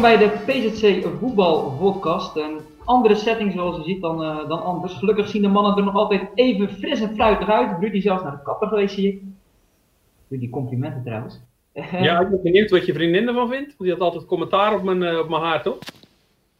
welkom bij de PZC Voetbal Podcast. Een andere setting zoals je ziet dan, uh, dan anders. Gelukkig zien de mannen er nog altijd even fris en fruitig uit. Rudy zelfs naar de kapper geweest zie ik. Rudy, complimenten trouwens. Ja, ik ben benieuwd wat je vriendin ervan vindt. Want die had altijd commentaar op mijn, uh, op mijn haar, toch?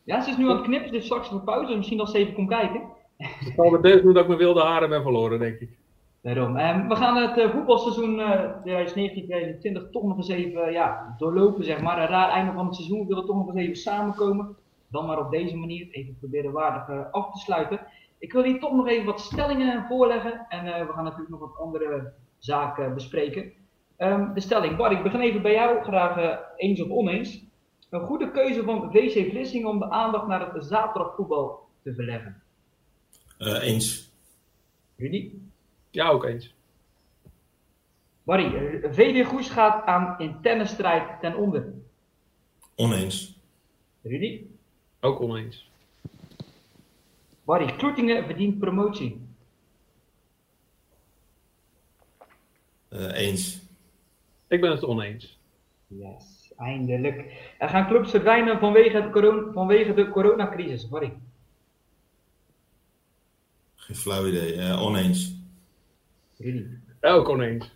Ja, ze is nu aan het knippen, dus straks voor pauze. Misschien als ze even komt kijken. Het zal met deze doen dat ik mijn wilde haren ben verloren, denk ik. Daarom. Um, we gaan het uh, voetbalseizoen uh, 2019-2020 toch nog eens even ja, doorlopen, zeg maar. Een raar einde van het seizoen. We willen toch nog eens even samenkomen. Dan maar op deze manier. Even proberen waardig uh, af te sluiten. Ik wil hier toch nog even wat stellingen voorleggen. En uh, we gaan natuurlijk nog wat andere zaken bespreken. Um, de stelling. Bart, ik begin even bij jou. Graag uh, eens of oneens. Een goede keuze van VC Vlissingen om de aandacht naar het zaterdagvoetbal te verleggen. eens. Rudy? Ja, ook eens. Barry, VD Goes gaat aan interne strijd ten onder. Oneens. Rudy? Ook oneens. Barry, Kloetingen verdient promotie. Uh, eens. Ik ben het oneens. Yes, eindelijk. Er gaan clubs verdwijnen vanwege, het corona, vanwege de coronacrisis. Barry? Geen flauw idee. Uh, oneens. Rudy? Ook oneens.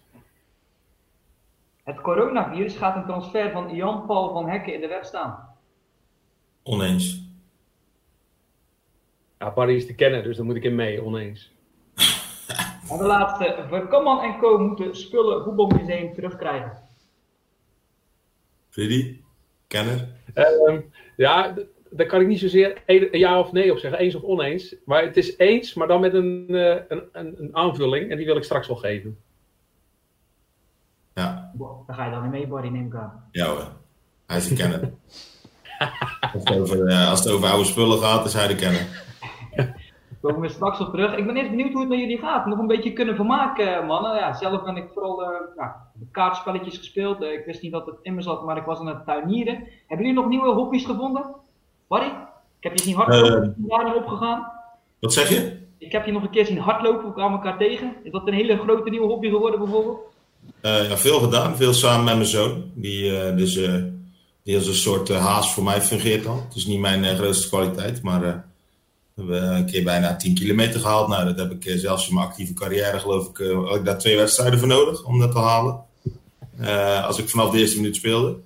Het coronavirus gaat een transfer van Jan-Paul van Hekken in de weg staan. Oneens. Ja, Barry is te kennen, dus daar moet ik in mee. Oneens. En de laatste. Verkamman en Co. moeten spullen voetbalmuseum terugkrijgen. Rudy? Kenner? Uh, ja, daar kan ik niet zozeer een ja of nee op zeggen. Eens of oneens. Maar het is eens, maar dan met een, uh, een, een, een, aanvulling. En die wil ik straks wel geven. Ja. Wow, daar ga je dan niet mee, Barry, neem ik aan. Ja hoor. Hij is de kenner. als, het over, uh, als het over oude spullen gaat, is hij de kenner. Daar komen we straks op terug. Ik ben eerst benieuwd hoe het met jullie gaat. Nog een beetje kunnen vermaken, mannen. Ja, zelf ben ik vooral uh, ja, kaartspelletjes gespeeld. Uh, ik wist niet dat het in me zat, maar ik was aan het tuinieren. Hebben jullie nog nieuwe hobby's gevonden? Barry? Ik heb je zien hardlopen. Uh, opgegaan. Wat zeg je? Ik heb je nog een keer zien hardlopen. We kwamen elkaar tegen. Is dat een hele grote nieuwe hobby geworden bijvoorbeeld? ja, veel gedaan. Veel samen met mijn zoon. Die, dus, die als een soort haas voor mij fungeert dan. Het is niet mijn grootste kwaliteit, maar... We hebben een keer bijna 10 kilometer gehaald. Nou, dat heb ik zelfs in mijn actieve carrière, geloof ik, had ik daar twee wedstrijden voor nodig om dat te halen. Als ik vanaf de eerste minuut speelde.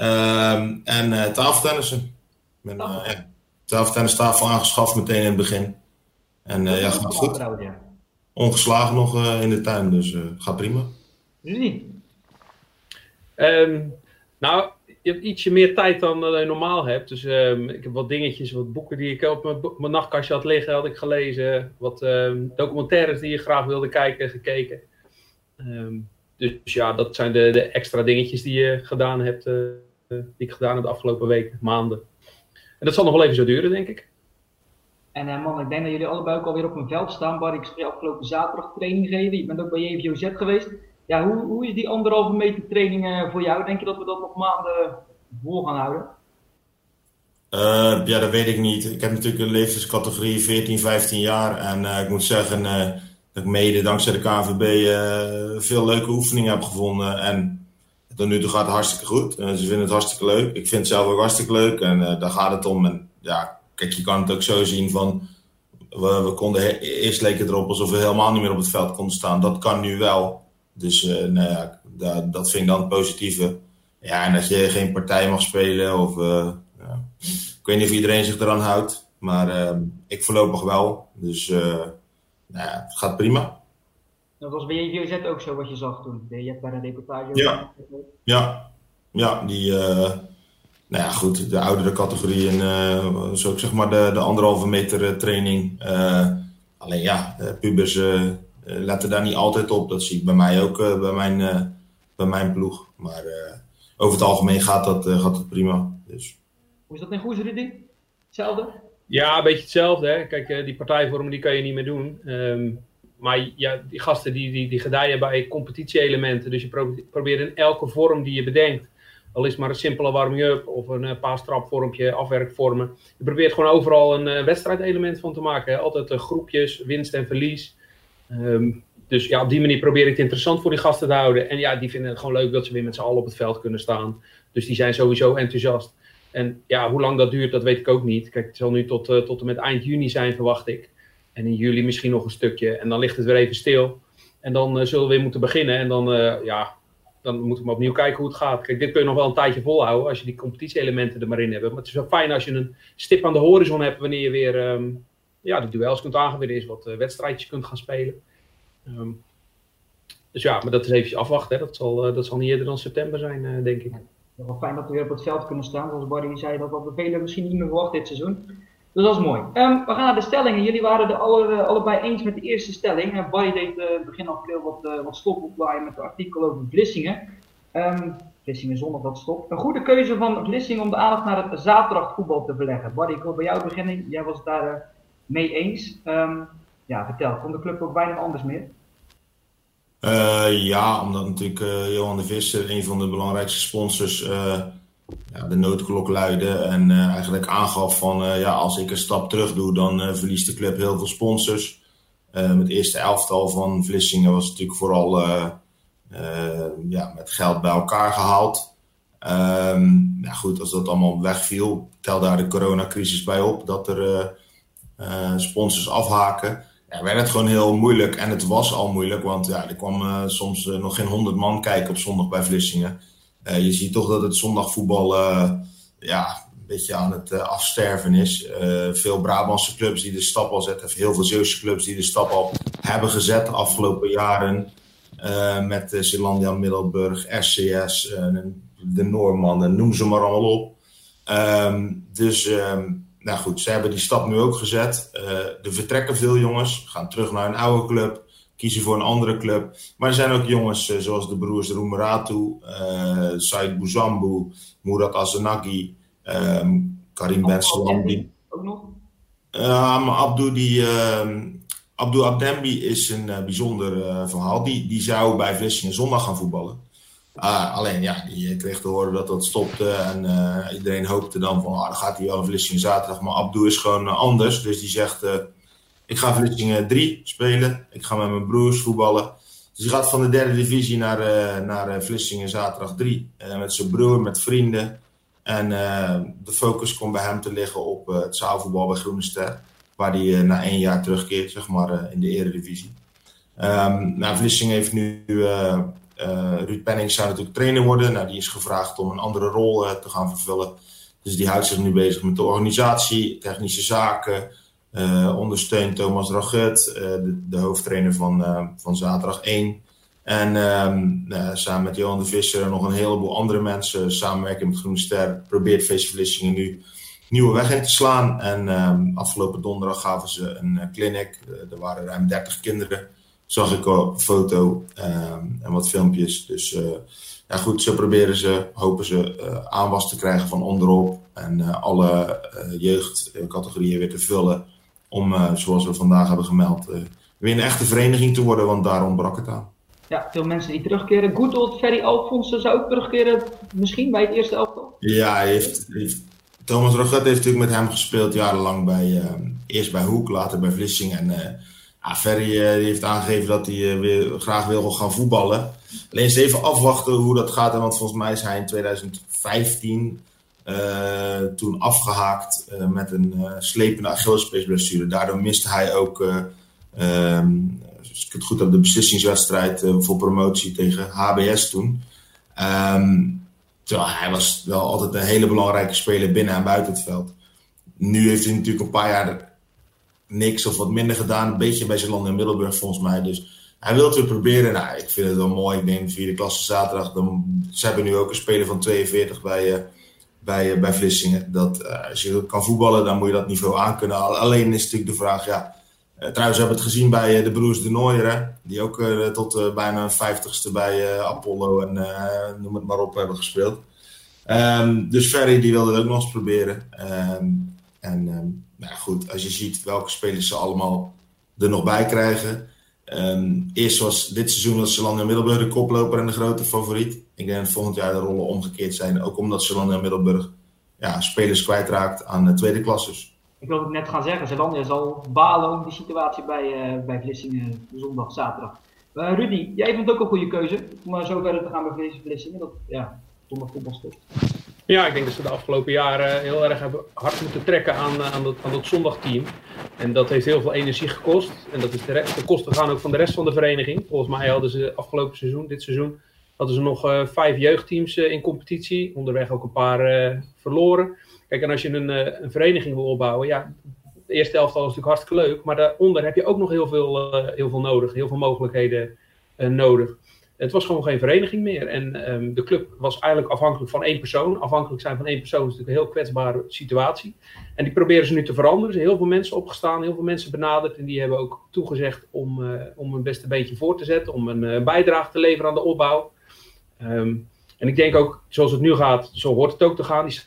Uh, en tafeltennissen. Ik ben oh. ja, tafeltennistafel aangeschaft meteen in het begin. En ja, gaat goed. Trouwens, ja. Ongeslagen nog in de tuin, dus gaat prima. Um, nou, je hebt ietsje meer tijd dan je normaal hebt. Dus um, ik heb wat dingetjes, wat boeken die ik op mijn, mijn nachtkastje had liggen, had ik gelezen. Wat um, documentaires die je graag wilde kijken, gekeken. Um, dus ja, dat zijn de, de, extra dingetjes die je gedaan hebt, uh, die ik gedaan heb de afgelopen weken, maanden. En dat zal nog wel even zo duren, denk ik. En uh, man, ik denk dat jullie allebei ook alweer op een veld staan, waar ik je afgelopen zaterdag training geven. Je bent ook bij JVOZ geweest. Ja, hoe, hoe is die anderhalve meter training uh, voor jou? Denk je dat we dat nog maanden vol gaan houden? Uh, ja, dat weet ik niet. Ik heb natuurlijk een leeftijdscategorie 14, 15 jaar. En uh, ik moet zeggen dat ik mede dankzij de KNVB veel leuke oefeningen heb gevonden. En tot nu toe gaat het hartstikke goed. ze vinden het hartstikke leuk. Ik vind het zelf ook hartstikke leuk. En daar gaat het om. En ja, kijk, je kan het ook zo zien van... We, we konden, eerst leek het erop alsof we helemaal niet meer op het veld konden staan. Dat kan nu wel. Dus uh, nou ja, dat, dat vind ik dan het positieve. Ja, en dat je geen partij mag spelen of... Ja. Ik weet niet of iedereen zich eraan houdt, maar ik voorlopig wel. Dus nou ja, het gaat prima. Dat was bij JVOZ ook zo wat je zag toen. Je hebt bij de reportage... Ja, ja. ja die... nou ja, goed, de oudere categorie en uh, zo zeg maar de, de anderhalve meter training. alleen ja, pubers uh, letten daar niet altijd op. Dat zie ik bij mij ook, uh, bij, mijn, uh, bij mijn ploeg. Maar over het algemeen gaat dat, gaat dat prima. Dus. Hoe is dat in Rudy? Hetzelfde? Ja, een beetje hetzelfde. Hè? Kijk, die partijvormen die kan je niet meer doen. Um, maar ja, die gasten die, die, die gedijen bij competitie-elementen. Dus je probeert in elke vorm die je bedenkt. Al is maar een simpele warming-up of een uh, paastrapvormpje, afwerkvormen. Je probeert gewoon overal een uh, wedstrijdelement van te maken. Altijd uh, groepjes, winst en verlies. Um, dus ja, op die manier probeer ik het interessant voor die gasten te houden. En ja, die vinden het gewoon leuk dat ze weer met z'n allen op het veld kunnen staan. Dus die zijn sowieso enthousiast. En ja, hoe lang dat duurt, dat weet ik ook niet. Kijk, het zal nu tot, tot en met eind juni zijn, verwacht ik. En in juli misschien nog een stukje. En dan ligt het weer even stil. En dan zullen we weer moeten beginnen. En dan, ja, dan moeten we opnieuw kijken hoe het gaat. Kijk, dit kun je nog wel een tijdje volhouden als je die competitie-elementen er maar in hebt. Maar het is wel fijn als je een stip aan de horizon hebt wanneer je weer um, ja, de duels kunt weer eens wat uh, wedstrijdjes kunt gaan spelen. Um, dus ja, maar dat is even afwachten. Hè. Dat, zal, dat zal niet eerder dan september zijn, denk ik. Ja, wel fijn dat we weer op het veld kunnen staan. Zoals Barry zei, dat hadden velen misschien niet meer verwacht dit seizoen. Dus dat is mooi. Um, we gaan naar de stellingen. Jullie waren het alle, allebei eens met de eerste stelling. Uh, Barry deed uh, begin april wat, uh, wat stop opwaaien met het artikel over Vlissingen. Um, Vlissingen zonder dat stop. Een goede keuze van Vlissingen om de aandacht naar het zaterdagvoetbal te verleggen. Barry, ik wil bij jou beginnen. Jij was daar mee eens. Um, ja, vertel, kon de club ook bijna anders meer? ja, omdat natuurlijk Johan de Visser, een van de belangrijkste sponsors ja, de noodklok luidde en uh, eigenlijk aangaf van uh, ja, als ik een stap terug doe, dan uh, verliest de club heel veel sponsors. het eerste elftal van Vlissingen was natuurlijk vooral ja, met geld bij elkaar gehaald. Um, goed, als dat allemaal wegviel, tel daar de coronacrisis bij op, dat er sponsors afhaken. Ja, werd het gewoon heel moeilijk en het was al moeilijk, want ja, er kwam soms nog geen honderd man kijken op zondag bij Vlissingen. Uh, je ziet toch dat het zondagvoetbal uh, ja, een beetje aan het uh, afsterven is. veel Brabantse clubs die de stap al zetten, heel veel Zeeuwse clubs die de stap al hebben gezet de afgelopen jaren. met Zeelandia Middelburg, RCS, de Noormannen, noem ze maar allemaal op. Um, dus um, nou goed, ze hebben die stap nu ook gezet. er vertrekken veel jongens, gaan terug naar een oude club kiezen voor een andere club. Maar er zijn ook jongens uh, zoals de broers Roemeratu, uh, Said Bouzambou, Murat Azanagi, um, Karim Ben Salam. Ook nog? Uh, maar Abdou, die, uh, Abdou Abdembi is een bijzonder verhaal. Die, die zou bij Vlissingen zondag gaan voetballen. Uh, alleen ja, die kreeg te horen dat dat stopte. En iedereen hoopte dan van, ah, dan gaat hij wel een Vlissingen zaterdag. Maar Abdou is gewoon anders. Dus die zegt, ik ga Vlissingen 3 spelen. Ik ga met mijn broers voetballen. Dus hij gaat van de derde divisie naar, uh, naar Vlissingen zaterdag 3. Uh, met zijn broer, met vrienden. En de focus komt bij hem te liggen op het zaalvoetbal bij Groene Ster. Waar hij na één jaar terugkeert, zeg maar, in de eredivisie. Um, nou, Vlissingen heeft nu... Ruud Penning zou natuurlijk trainer worden. Nou, die is gevraagd om een andere rol te gaan vervullen. Dus die houdt zich nu bezig met de organisatie, technische zaken... Uh, ondersteunt Thomas Raget, uh, de, de, hoofdtrainer van, uh, van zaterdag 1. En um, samen met Johan de Visser en nog een heleboel andere mensen, samenwerken met Groene Ster, probeert VC Vlissingen nu nieuwe weg in te slaan. En um, afgelopen donderdag gaven ze een clinic. er waren ruim 30 kinderen, zag ik op een foto um, en wat filmpjes. Dus ja, goed, zo proberen ze, hopen ze aanwas te krijgen van onderop en alle jeugdcategorieën weer te vullen om, uh, zoals we vandaag hebben gemeld, uh, weer een echte vereniging te worden, want daar ontbrak het aan. Ja, veel mensen die terugkeren. Good Ferry Alfonsen zou ook terugkeren, misschien bij het eerste elftal? Ja, hij heeft, heeft, Thomas Roget heeft natuurlijk met hem gespeeld jarenlang bij, uh, eerst bij Hoek, later bij Vlissing. En ja, Ferry heeft aangegeven dat hij weer graag wil gaan voetballen. Alleen eens even afwachten hoe dat gaat, want volgens mij is hij in 2015 uh, toen afgehaakt uh, met een uh, slepende Achillespeesblessure. Daardoor miste hij ook, um, als ik het goed heb, de beslissingswedstrijd voor promotie tegen HBS toen. Um, terwijl hij was wel altijd een hele belangrijke speler binnen en buiten het veld. Nu heeft hij natuurlijk een paar jaar niks of wat minder gedaan. Een beetje bij zijn land in Middelburg volgens mij. Dus hij wil het weer proberen. Nou, ik vind het wel mooi. Ik denk vierde klasse zaterdag. Dan, ze hebben nu ook een speler van 42 bij bij, eh, bij Vlissingen. Dat uh, als je kan voetballen, dan moet je dat niveau aankunnen. Alleen is natuurlijk de vraag, ja. Uh, trouwens, we hebben het gezien bij de broers de Nooier, die ook tot bijna een vijftigste bij Apollo en noem het maar op hebben gespeeld. Um, dus Ferry die wilde het ook nog eens proberen. Um, en um, nou goed, als je ziet welke spelers ze allemaal er nog bij krijgen. Um, eerst was dit seizoen was Zeeland en Middelburg de koploper en de grote favoriet. Ik denk dat volgend jaar de rollen omgekeerd zijn. Ook omdat Zeeland en Middelburg ja, spelers kwijtraakt aan de tweede klasses. Ik wilde het net gaan zeggen, Zeelandia zal balen om die situatie bij, uh, bij Vlissingen zondag, zaterdag. Uh, Rudy, jij vond ook een goede keuze om uh, zo verder te gaan bij Vlissingen. Dat ja, zondag voetbal stopt. Ja, ik denk dat ze de afgelopen jaren heel erg hebben hard moeten trekken aan, aan, dat, aan dat zondagteam. En dat heeft heel veel energie gekost. En dat is de, de kosten gaan ook van de rest van de vereniging. Volgens mij hadden ze afgelopen seizoen, dit seizoen, hadden ze nog uh, vijf jeugdteams in competitie. Onderweg ook een paar verloren. Kijk, en als je een, een, vereniging wil opbouwen, ja, de eerste elftal is natuurlijk hartstikke leuk. Maar daaronder heb je ook nog heel veel, heel veel nodig, heel veel mogelijkheden nodig. Het was gewoon geen vereniging meer. En um, de club was eigenlijk afhankelijk van één persoon. Afhankelijk zijn van één persoon is natuurlijk een heel kwetsbare situatie. En die proberen ze nu te veranderen. Er zijn heel veel mensen opgestaan, heel veel mensen benaderd. En die hebben ook toegezegd om, uh, om een beste beetje voor te zetten. Om een uh, bijdrage te leveren aan de opbouw. Um, en ik denk ook, zoals het nu gaat, zo hoort het ook te gaan. Die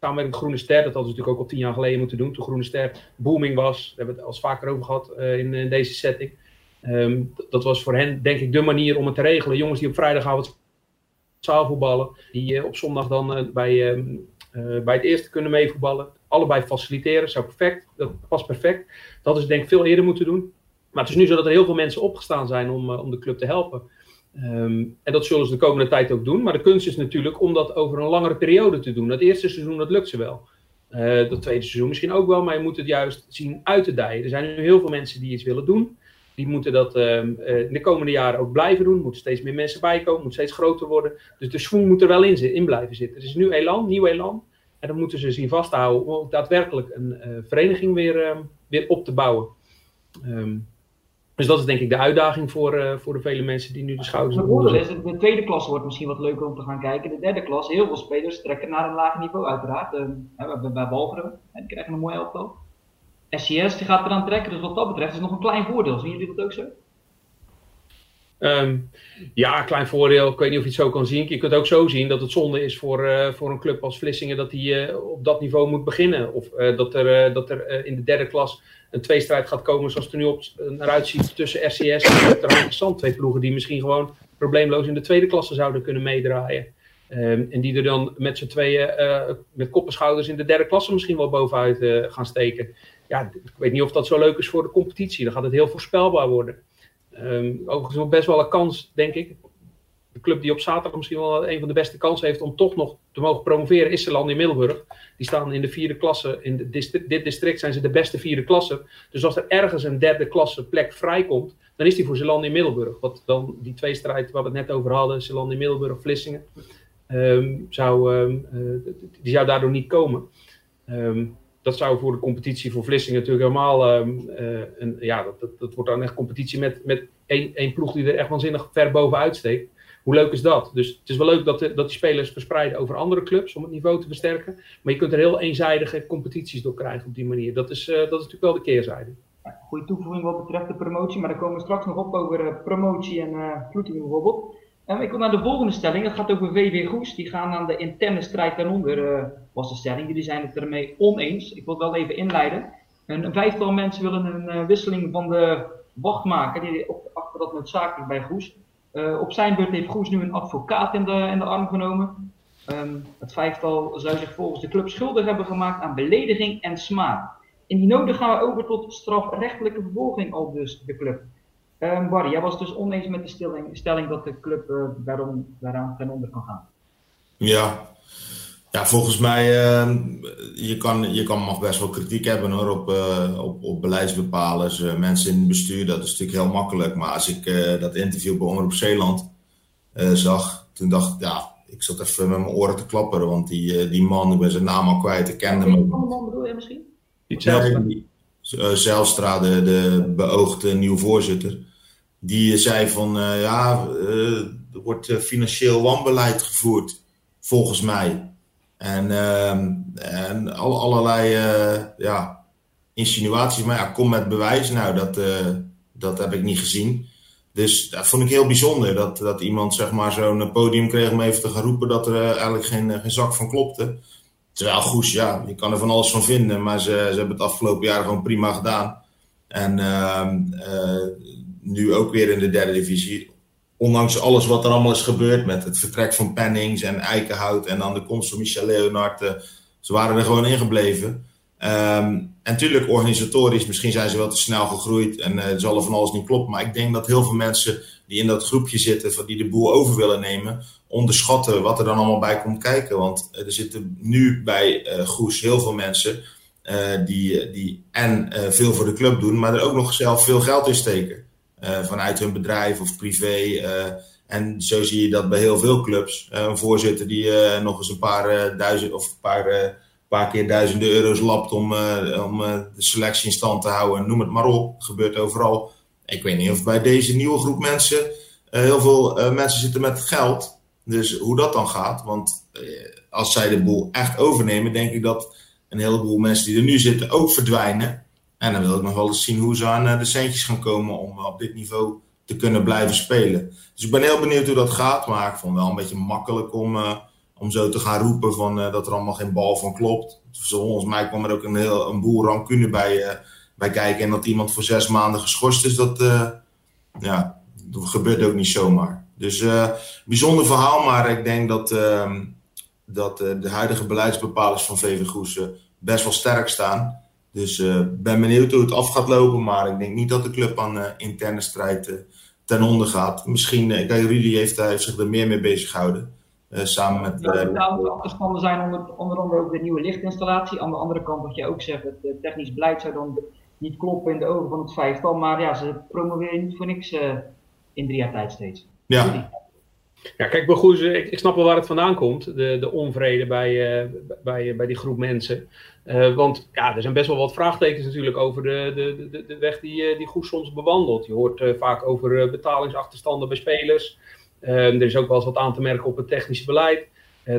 samen met de Groene Ster, dat hadden ze natuurlijk ook al tien jaar geleden moeten doen. Toen Groene Ster booming was. Daar hebben we het al vaker over gehad in, in deze setting. Um, dat was voor hen denk ik de manier om het te regelen. Jongens die op vrijdagavond zaalvoetballen, die uh, op zondag dan uh, bij, um, bij het eerste kunnen meevoetballen. Allebei faciliteren, zou perfect, dat past perfect. Dat ze denk ik veel eerder moeten doen. Maar het is nu zo dat er heel veel mensen opgestaan zijn om, om de club te helpen. Um, en dat zullen ze de komende tijd ook doen. Maar de kunst is natuurlijk om dat over een langere periode te doen. Dat eerste seizoen, dat lukt ze wel. dat tweede seizoen misschien ook wel, maar je moet het juist zien uit te dijen. Er zijn nu heel veel mensen die iets willen doen. Die moeten dat uh, in de komende jaren ook blijven doen. Er moeten steeds meer mensen bijkomen, moet steeds groter worden. Dus de swing moet er wel in, in blijven zitten. Er is nu elan, nieuw elan. En dat moeten ze zien vasthouden om ook daadwerkelijk een uh, vereniging weer, uh, weer op te bouwen. Um, dus dat is denk ik de uitdaging voor, uh, voor de vele mensen die nu de schouders is, de tweede klas wordt misschien wat leuker om te gaan kijken. De derde klas, heel veel spelers trekken naar een lager niveau uiteraard. Uh, bij, bij Walcheren, die krijgen een mooi elftal. SCS die gaat eraan trekken. Dus wat dat betreft is nog een klein voordeel. Zien jullie dat ook zo? Um, ja, klein voordeel. Ik weet niet of je het zo kan zien. Je kunt ook zo zien dat het zonde is voor, uh, voor een club als Vlissingen dat hij uh, op dat niveau moet beginnen. Of uh, dat er, dat er in de derde klas een tweestrijd gaat komen zoals het er nu op, naar uitziet tussen RCS en Ter Twee ploegen die misschien gewoon probleemloos in de tweede klasse zouden kunnen meedraaien. Um, en die er dan met z'n tweeën met kop schouders in de derde klasse misschien wel bovenuit gaan steken ja, ik weet niet of dat zo leuk is voor de competitie. Dan gaat het heel voorspelbaar worden. Um, overigens best wel een kans, denk ik. De club die op zaterdag misschien wel een van de beste kansen heeft om toch nog te mogen promoveren, is Zeeland in Middelburg. Die staan in de vierde klasse. In de dit district zijn ze de beste vierde klasse. Dus als er ergens een derde klasse plek vrijkomt, dan is die voor Zeeland in Middelburg. Wat dan die twee strijd waar we het net over hadden, Zeeland in Middelburg, Vlissingen, um, zou, um, uh, die zou daardoor niet komen. Um, dat zou voor de competitie voor Vlissingen natuurlijk helemaal. Uh, uh, een, ja, dat, dat, wordt dan echt competitie met, met één, één ploeg die er echt waanzinnig ver bovenuit steekt. Hoe leuk is dat? Dus het is wel leuk dat, de, dat die spelers verspreiden over andere clubs om het niveau te versterken. Maar je kunt er heel eenzijdige competities door krijgen op die manier. Dat is, uh, dat is natuurlijk wel de keerzijde. Goede toevoeging wat betreft de promotie, maar daar komen we straks nog op over promotie en uh, bijvoorbeeld. Ik kom naar de volgende stelling. Het gaat over VW Goes. Die gaan aan de interne strijd daaronder, uh, was de stelling. Jullie zijn het ermee oneens. Ik wil het wel even inleiden. Een, vijftal mensen willen een uh, wisseling van de wacht maken. Die op, achter dat noodzakelijk bij Goes. Uh, op zijn beurt heeft Goes nu een advocaat in de, in de arm genomen. Um, het vijftal zou zich volgens de club schuldig hebben gemaakt aan belediging en smaad. In die noden gaan we over tot strafrechtelijke vervolging al dus de club. Um, Barry, jij was dus oneens met de stelling, stelling dat de club uh, daarom, daaraan ten onder kan gaan. Ja, ja volgens mij, uh, je, kan, je kan mag best wel kritiek hebben hoor, op, uh, op, op beleidsbepalers, uh, mensen in het bestuur. Dat is natuurlijk heel makkelijk. Maar als ik dat interview bij Omroep Zeeland zag, toen dacht ik, ja, ik zat even met mijn oren te klapperen. Want die, die man, ik ben zijn naam al kwijt, ik kende hem. Welke man bedoel je misschien? Die Zijlstra, de, de beoogde nieuwe voorzitter die zei van uh, ja, uh, er wordt uh, financieel wanbeleid gevoerd, volgens mij. En, ehm, en al, allerlei ja, insinuaties, maar kom met bewijs. Nou, dat, dat heb ik niet gezien. Dus dat vond ik heel bijzonder dat, dat iemand zeg maar zo'n podium kreeg om even te gaan roepen dat er eigenlijk geen, geen zak van klopte. Terwijl Goes, ja, je kan er van alles van vinden, maar ze, ze hebben het afgelopen jaar gewoon prima gedaan. En uh, nu ook weer in de derde divisie. Ondanks alles wat er allemaal is gebeurd met het vertrek van Pennings en Eikenhout en dan de komst van Michel Leonard. Uh, ze waren er gewoon ingebleven. Ehm, en natuurlijk organisatorisch, misschien zijn ze wel te snel gegroeid en uh, zal er van alles niet kloppen. Maar ik denk dat heel veel mensen die in dat groepje zitten, van die de boel over willen nemen, onderschatten wat er dan allemaal bij komt kijken. Want er zitten nu bij uh, Goes heel veel mensen die, die en veel voor de club doen, maar er ook nog zelf veel geld in steken. Vanuit hun bedrijf of privé. en zo zie je dat bij heel veel clubs. een voorzitter die nog eens een paar duizend of een paar paar keer duizenden euro's lapt om, om de selectie in stand te houden. Noem het maar op. Gebeurt overal. Ik weet niet of bij deze nieuwe groep mensen heel veel mensen zitten met geld. Dus hoe dat dan gaat. Want als zij de boel echt overnemen, denk ik dat een heleboel mensen die er nu zitten ook verdwijnen. En dan wil ik nog wel eens zien hoe ze aan de centjes gaan komen om op dit niveau te kunnen blijven spelen. Dus ik ben heel benieuwd hoe dat gaat. Maar ik vond het wel een beetje makkelijk om om zo te gaan roepen van, dat er allemaal geen bal van klopt. Volgens mij kwam er ook een, heel, een boel rancune bij, bij kijken. En dat iemand voor zes maanden geschorst is, dat, ja, dat gebeurt ook niet zomaar. Dus bijzonder verhaal, maar ik denk dat, ehm, dat de huidige beleidsbepalers van VV Goes best wel sterk staan. Dus ik ben benieuwd hoe het af gaat lopen, maar ik denk niet dat de club aan interne strijd ten onder gaat. Misschien, kijk, Rudy heeft, heeft zich er meer mee bezig gehouden. Samen met. Ja, de achterstanden zijn onder, onder andere ook de nieuwe lichtinstallatie. Aan de andere kant, wat je ook zegt, het technisch beleid zou dan niet kloppen in de ogen van het vijftal. Maar ja, ze promoveren niet voor niks in drie jaar tijd steeds. Ja. Ja, kijk, ik, ik, snap wel waar het vandaan komt, de, de onvrede bij, bij, bij die groep mensen. want ja, er zijn best wel wat vraagtekens natuurlijk over de, de, de, de weg die, die Goes soms bewandelt. Je hoort vaak over betalingsachterstanden bij spelers. Ehm, er is ook wel eens wat aan te merken op het technische beleid.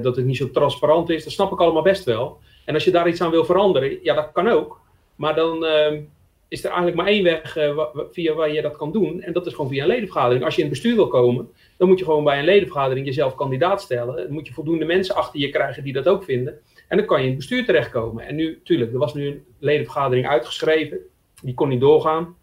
Dat het niet zo transparant is. Dat snap ik allemaal best wel. En als je daar iets aan wil veranderen, ja, dat kan ook. Maar dan uh, is er eigenlijk maar één weg via waar je dat kan doen. En dat is gewoon via een ledenvergadering. Als je in het bestuur wil komen, dan moet je gewoon bij een ledenvergadering jezelf kandidaat stellen. Dan moet je voldoende mensen achter je krijgen die dat ook vinden. En dan kan je in het bestuur terechtkomen. En nu, tuurlijk, er was nu een ledenvergadering uitgeschreven. Die kon niet doorgaan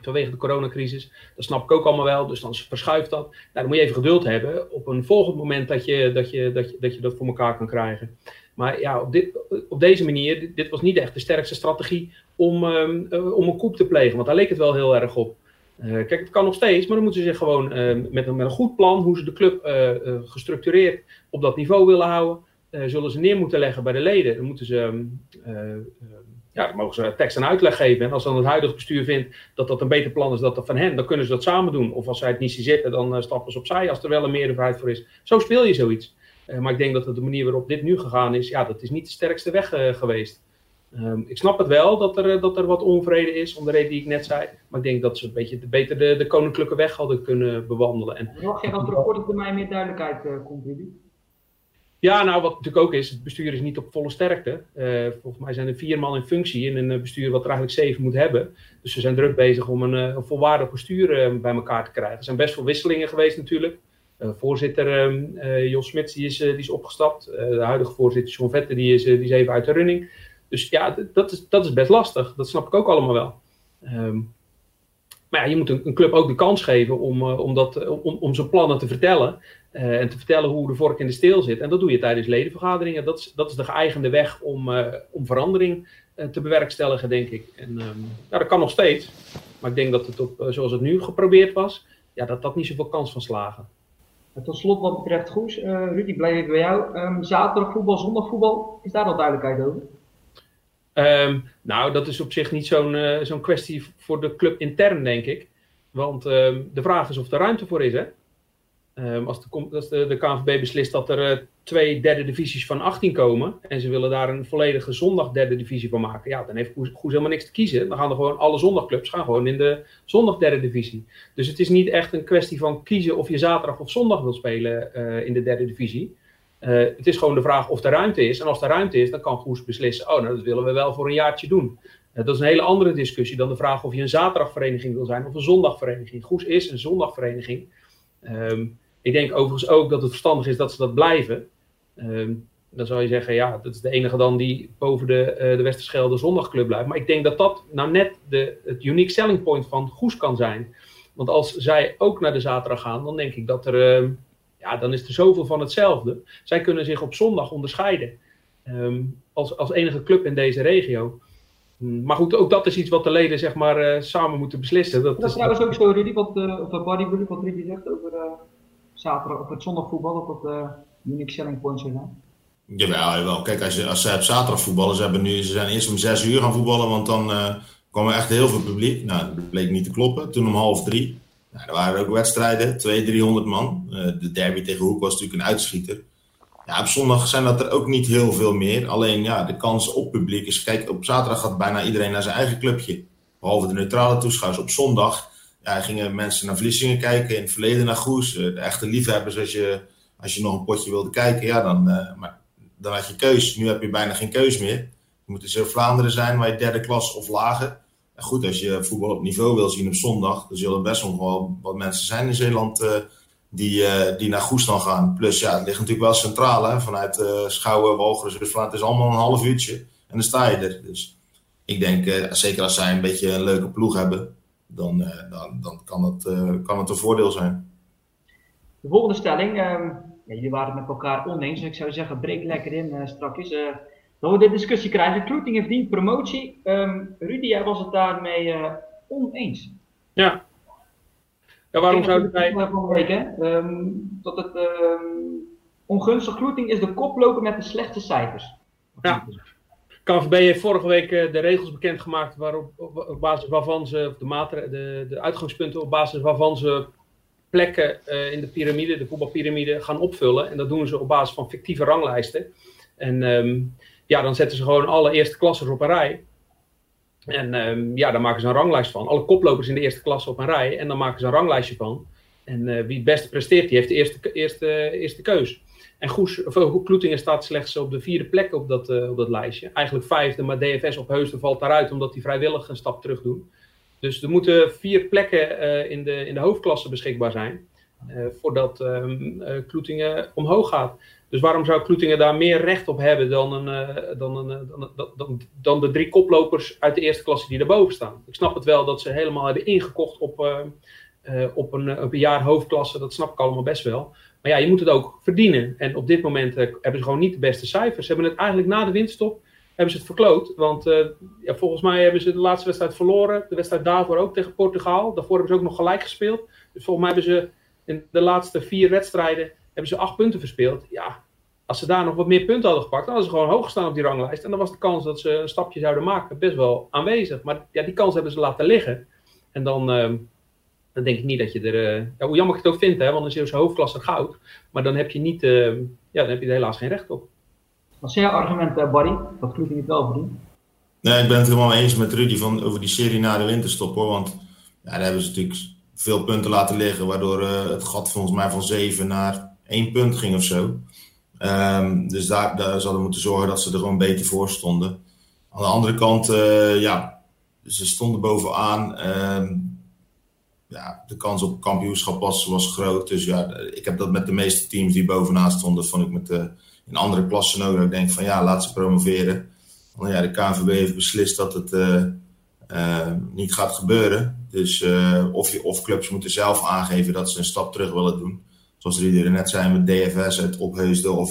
vanwege de coronacrisis. Dat snap ik ook allemaal wel, dus dan verschuift dat. Nou, dan moet je even geduld hebben op een volgend moment dat je dat, je, dat, dat, je dat voor elkaar kan krijgen. Maar ja, op, dit, op deze manier, dit, was niet echt de sterkste strategie om, um, om een koep te plegen, want daar leek het wel heel erg op. Uh, kijk, het kan nog steeds, maar dan moeten ze zich gewoon uh, met, een, met een goed plan, hoe ze de club uh, gestructureerd op dat niveau willen houden, zullen ze neer moeten leggen bij de leden. Dan moeten ze um, ja, dan mogen ze tekst en uitleg geven. En als dan het huidige bestuur vindt dat dat een beter plan is dan dat van hen, dan kunnen ze dat samen doen. Of als zij het niet zien zitten, dan stappen ze opzij als er wel een meerderheid voor is. Zo speel je zoiets. Maar ik denk dat de manier waarop dit nu gegaan is, ja, dat is niet de sterkste weg geweest. Um, ik snap het wel dat er, dat er wat onvrede is, om de reden die ik net zei. Maar ik denk dat ze een beetje beter de, de koninklijke weg hadden kunnen bewandelen. En, Verwacht je dat er op termijn meer duidelijkheid komt, Rudy? Ja, nou wat natuurlijk ook is, het bestuur is niet op volle sterkte. Uh, volgens mij zijn er vier man in functie in een eh, bestuur wat er eigenlijk zeven moet hebben. Dus we zijn druk bezig om een, uh, een volwaardig bestuur uh, bij elkaar te krijgen. Er zijn best veel wisselingen geweest natuurlijk. voorzitter Jos Smits die is, die is opgestapt. de huidige voorzitter John Vette die is, die is even uit de running. Dus ja, dat is, dat is best lastig. Dat snap ik ook allemaal wel. Um, maar ja, je moet een, club ook de kans geven om, om, dat, om, om zijn plannen te vertellen. Uh, en te vertellen hoe de vork in de steel zit. En dat doe je tijdens ledenvergaderingen. Dat is, dat is de geëigende weg om, om verandering te bewerkstelligen, denk ik. En um, dat kan nog steeds. Maar ik denk dat het op, zoals het nu geprobeerd was, ja, dat dat niet zoveel kans van slagen. Tot slot wat betreft Goes, Rudy, blijf ik bij jou. Um, zaterdag voetbal, zondag voetbal, is daar al duidelijkheid over? Um, nou, dat is op zich niet zo'n zo'n kwestie voor de club intern, denk ik. Want de vraag is of er ruimte voor is, hè? Um, als, de, als de, de, KNVB beslist dat er uh, twee derde divisies van 18 komen en ze willen daar een volledige zondag derde divisie van maken, ja, dan heeft Goes, helemaal niks te kiezen. Dan gaan er gewoon alle zondagclubs gaan gewoon in de zondag derde divisie. Dus het is niet echt een kwestie van kiezen of je zaterdag of zondag wil spelen uh, in de derde divisie. Uh, het is gewoon de vraag of er ruimte is. En als er ruimte is, dan kan Goes beslissen, oh, nou, dat willen we wel voor een jaartje doen. dat is een hele andere discussie dan de vraag of je een zaterdagvereniging wil zijn of een zondagvereniging. Goes is een zondagvereniging. Um, ik denk overigens ook dat het verstandig is dat ze dat blijven. Um, dan zou je zeggen, ja, dat is de enige dan die boven de, uh, de Westerschelde zondagclub blijft. Maar ik denk dat dat nou net de, het unique selling point van Goes kan zijn. Want als zij ook naar de zaterdag gaan, dan denk ik dat er, uh, ja, dan is er zoveel van hetzelfde. Zij kunnen zich op zondag onderscheiden. Um, als, als enige club in deze regio. Hm, maar goed, ook dat is iets wat de leden zeg maar, samen moeten beslissen. Dat, dat is trouwens ook zo, Rudy, wat, uh, of bodybuilding, wat Rudy zegt over zaterdag op het zondagvoetbal, dat dat unique selling point zou zijn. Jawel, jawel. Kijk, als, je, als ze op zaterdag voetballen, ze, hebben nu, ze zijn eerst om zes uur gaan voetballen, want dan uh, kwam er echt heel veel publiek. Nou, dat bleek niet te kloppen. Toen om half drie. Nou, er waren ook wedstrijden, 200, 300 man. Uh, de derby tegen Hoek was natuurlijk een uitschieter. Ja, op zondag zijn dat er ook niet heel veel meer. Alleen ja, de kans op publiek is, kijk, op zaterdag gaat bijna iedereen naar zijn eigen clubje. Behalve de neutrale toeschouwers. Op zondag ja, gingen mensen naar Vlissingen kijken, in het verleden naar Goes. Uh, de echte liefhebbers, als je, als je nog een potje wilde kijken, ja, dan... maar dan had je keus. Nu heb je bijna geen keus meer. Je moet dus Vlaanderen zijn, waar je derde klas of lager. Goed, als je voetbal op niveau wil zien op zondag, dan zullen best nog wel wat mensen zijn in Zeeland uh, die, uh, die naar Goesland gaan. Plus, ja, het ligt natuurlijk wel centraal, hè, vanuit uh, Schouwen, Walcheren, dus het is allemaal een half uurtje. En dan sta je er. Dus ik denk, zeker als zij een beetje een leuke ploeg hebben, dan, dan, dan kan, het, kan het een voordeel zijn. De volgende stelling. Ehm, jullie waren het met elkaar oneens. Ik zou zeggen, breek lekker in uh, dat we de discussie krijgen. Recruiting heeft die promotie. Um, Rudy, jij was het daarmee uh, oneens. Ja. Ja, waarom zouden wij... Van week, um, dat het um, ongunstig recruiting is de koploper met de slechte cijfers. Ja. KNVB heeft vorige week de regels bekendgemaakt waarop, op, basis waarvan ze, de, maatregelen, de, de uitgangspunten op basis waarvan ze plekken uh, in de piramide, de voetbalpyramide, gaan opvullen. En dat doen ze op basis van fictieve ranglijsten. En um, ja, dan zetten ze gewoon alle eerste klassers op een rij. En um, ja, dan maken ze een ranglijst van. Alle koplopers in de eerste klasse op een rij. En dan maken ze een ranglijstje van. En uh, wie het beste presteert, die heeft de eerste, eerste, eerste keus. En Goes, of, Kloetingen staat slechts op de vierde plek op dat, op dat lijstje. Eigenlijk vijfde, maar DFS op Heusden valt daaruit omdat die vrijwillig een stap terug doen. Dus er moeten vier plekken in, de, in de hoofdklasse beschikbaar zijn. Voordat um, uh, Kloetingen omhoog gaat. Dus waarom zou Kloetingen daar meer recht op hebben dan, een, dan, een, dan, dan, dan, de drie koplopers uit de eerste klasse die daarboven staan? Ik snap het wel dat ze helemaal hebben ingekocht op, op, een, op een jaar hoofdklasse. Dat snap ik allemaal best wel. Maar ja, je moet het ook verdienen. En op dit moment hebben ze gewoon niet de beste cijfers. Ze hebben het eigenlijk na de winststop hebben ze het verkloot. Want ja, volgens mij hebben ze de laatste wedstrijd verloren. De wedstrijd daarvoor ook tegen Portugal. Daarvoor hebben ze ook nog gelijk gespeeld. Dus volgens mij hebben ze in de laatste vier wedstrijden hebben ze acht punten verspeeld. Ja, als ze daar nog wat meer punten hadden gepakt, dan hadden ze gewoon hoog gestaan op die ranglijst. En dan was de kans dat ze een stapje zouden maken best wel aanwezig. Maar ja, die kans hebben ze laten liggen. En dan, uh, dan denk ik niet dat je er. Uh, ja, hoe jammer ik het ook vind, hè, want dan is je hoofdklasse goud. Maar dan heb je niet, ja, dan heb je er helaas geen recht op. Wat is jouw argument, uh, Barry? Dat Kloeting het wel verdient? Nee, ik ben het helemaal eens met Rudy van, over die serie na de winterstop hoor. Want ja, daar hebben ze natuurlijk veel punten laten liggen. Waardoor uh, het gat volgens mij van 7 naar 1 punt ging of zo. Um, dus daar, daar zouden moeten zorgen dat ze er gewoon beter voor stonden. Aan de andere kant, uh, ja, ze stonden bovenaan. Um, ja, de kans op kampioenschap was, was groot. Dus ja, ik heb dat met de meeste teams die bovenaan stonden, vond ik met de in andere klassen. Dat ik denk van ja, laat ze promoveren. Want ja, de KNVB heeft beslist dat het uh, uh, niet gaat gebeuren. Dus of, je, of clubs moeten zelf aangeven dat ze een stap terug willen doen. Zoals jullie net zijn met DFS, het Opheusden of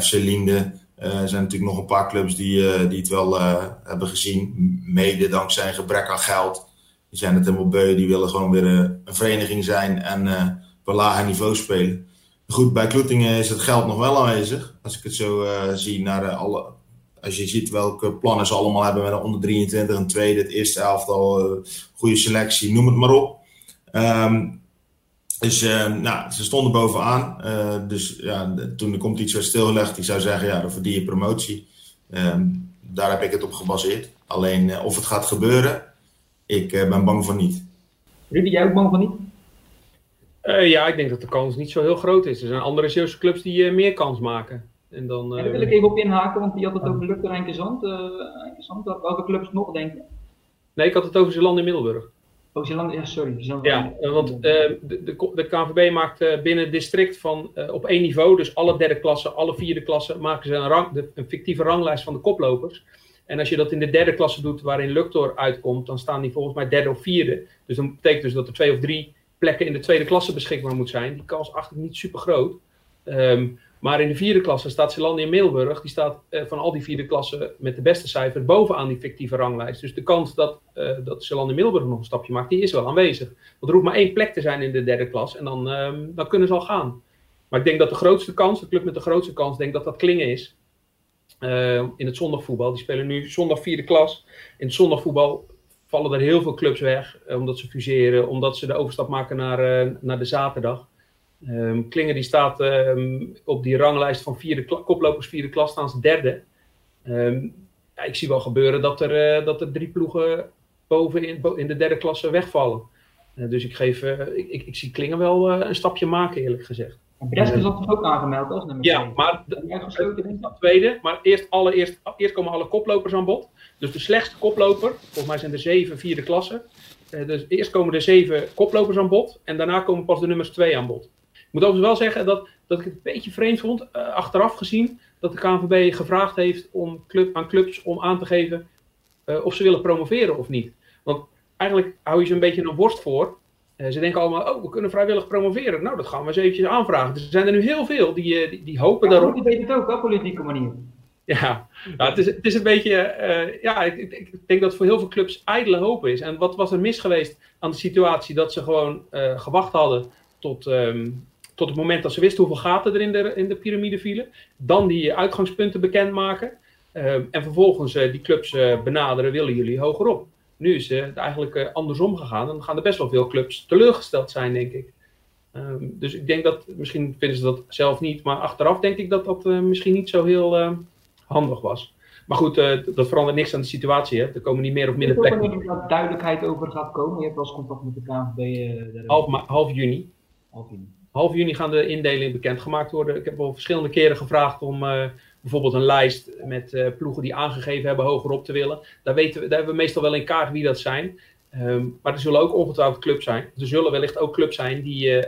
FC Linde. Er zijn natuurlijk nog een paar clubs die, die het wel hebben gezien. Mede dankzij gebrek aan geld. Die zijn het helemaal beu. Die willen gewoon weer een vereniging zijn en op een lager niveau spelen. Goed, bij Kloetingen is het geld nog wel aanwezig. Als ik het zo zie naar alle. Als je ziet welke plannen ze allemaal hebben met een onder 23, een tweede, het eerste elftal, goede selectie, noem het maar op. Um, dus nou, ze stonden bovenaan. dus ja, de, toen de competitie werd stilgelegd, die zou zeggen, ja, dan verdien je promotie. Um, daar heb ik het op gebaseerd. Alleen of het gaat gebeuren, ik ben bang voor niet. Rudy, jij ook bang voor niet? Uh, ja, ik denk dat de kans niet zo heel groot is. Er zijn andere Zeeuwse clubs die uh, meer kans maken. En dan, uh... ja, daar wil ik even op inhaken, want die had het over Lukter en. Welke clubs nog, denk je? Nee, ik had het over Zeeland in Middelburg. Oh, Zeeland, ja, sorry. Zeeland ja, want de, de, de KNVB maakt binnen het district van op één niveau, dus alle derde klassen, alle vierde klassen, maken ze een, rang, de, een fictieve ranglijst van de koplopers. En als je dat in de derde klasse doet, waarin Luctor uitkomt, dan staan die volgens mij derde of vierde. Dus dan betekent dus dat er twee of drie plekken in de tweede klasse beschikbaar moet zijn. Die kans achter niet super groot. Um, Maar in de vierde klasse staat Zeelandia in. Die staat uh, van al die vierde klassen met de beste cijfer bovenaan die fictieve ranglijst. Dus de kans dat, uh, dat nog een stapje maakt, die is wel aanwezig. Want er hoeft maar één plek te zijn in de derde klas en dan, uh, dan kunnen ze al gaan. Maar ik denk dat de grootste kans, de club met de grootste kans, denk dat dat Klingen is. in het zondagvoetbal. Die spelen nu zondag vierde klas. In het zondagvoetbal vallen er heel veel clubs weg. omdat ze fuseren, omdat ze de overstap maken naar, naar de zaterdag. Um, Klingen die staat um, op die ranglijst van vierde koplopers vierde klas staan ze derde. Um, ja, ik zie wel gebeuren dat er, uh, dat er drie ploegen boven in, in de derde klasse wegvallen. Uh, dus ik, geef, uh, ik, ik, ik, zie Klingen wel een stapje maken eerlijk gezegd. Brest is toch ook aangemeld als nummer Ja, maar de, de tweede. Maar eerst, allereerst, eerst komen alle koplopers aan bod. Dus de slechtste koploper, volgens mij zijn er zeven vierde klassen. dus eerst komen de zeven koplopers aan bod. En daarna komen pas de nummers twee aan bod. Ik moet overigens wel zeggen dat, dat ik het een beetje vreemd vond, uh, achteraf gezien, dat de KNVB gevraagd heeft om club, aan clubs om aan te geven uh, of ze willen promoveren of niet. Want eigenlijk hou je ze een beetje een worst voor. Uh, ze denken allemaal, oh, we kunnen vrijwillig promoveren. Nou, dat gaan we eens eventjes aanvragen. Dus er zijn er nu heel veel die, die, die hopen ja, daarop. Die weten het ook, op politieke manier. Ja, nou, het, is, het is een beetje, uh, ja, ik, ik, ik, denk dat het voor heel veel clubs ijdele hoop is. En wat was er mis geweest aan de situatie dat ze gewoon uh, gewacht hadden tot, um, tot het moment dat ze wisten hoeveel gaten er in de, in de piramide vielen. Dan die uitgangspunten bekendmaken. Uh, en vervolgens uh, die clubs uh, benaderen, willen jullie hogerop. Nu is het eigenlijk andersom gegaan. En dan gaan er best wel veel clubs teleurgesteld zijn, denk ik. Um, dus ik denk dat, misschien vinden ze dat zelf niet, maar achteraf denk ik dat dat misschien niet zo heel handig was. Maar goed, dat verandert niks aan de situatie. Hè. Er komen niet meer of minder plekken. Ik er duidelijkheid over gaat komen. Je hebt wel eens contact met de KNVB. half, half juni. Half juni half juni gaan de indelingen bekendgemaakt worden. Ik heb al verschillende keren gevraagd om uh, bijvoorbeeld een lijst met uh, ploegen die aangegeven hebben hogerop te willen. Daar, weten we, daar hebben we meestal wel in kaart wie dat zijn. Um, maar er zullen ook ongetwijfeld clubs zijn. Er zullen wellicht ook clubs zijn die uh,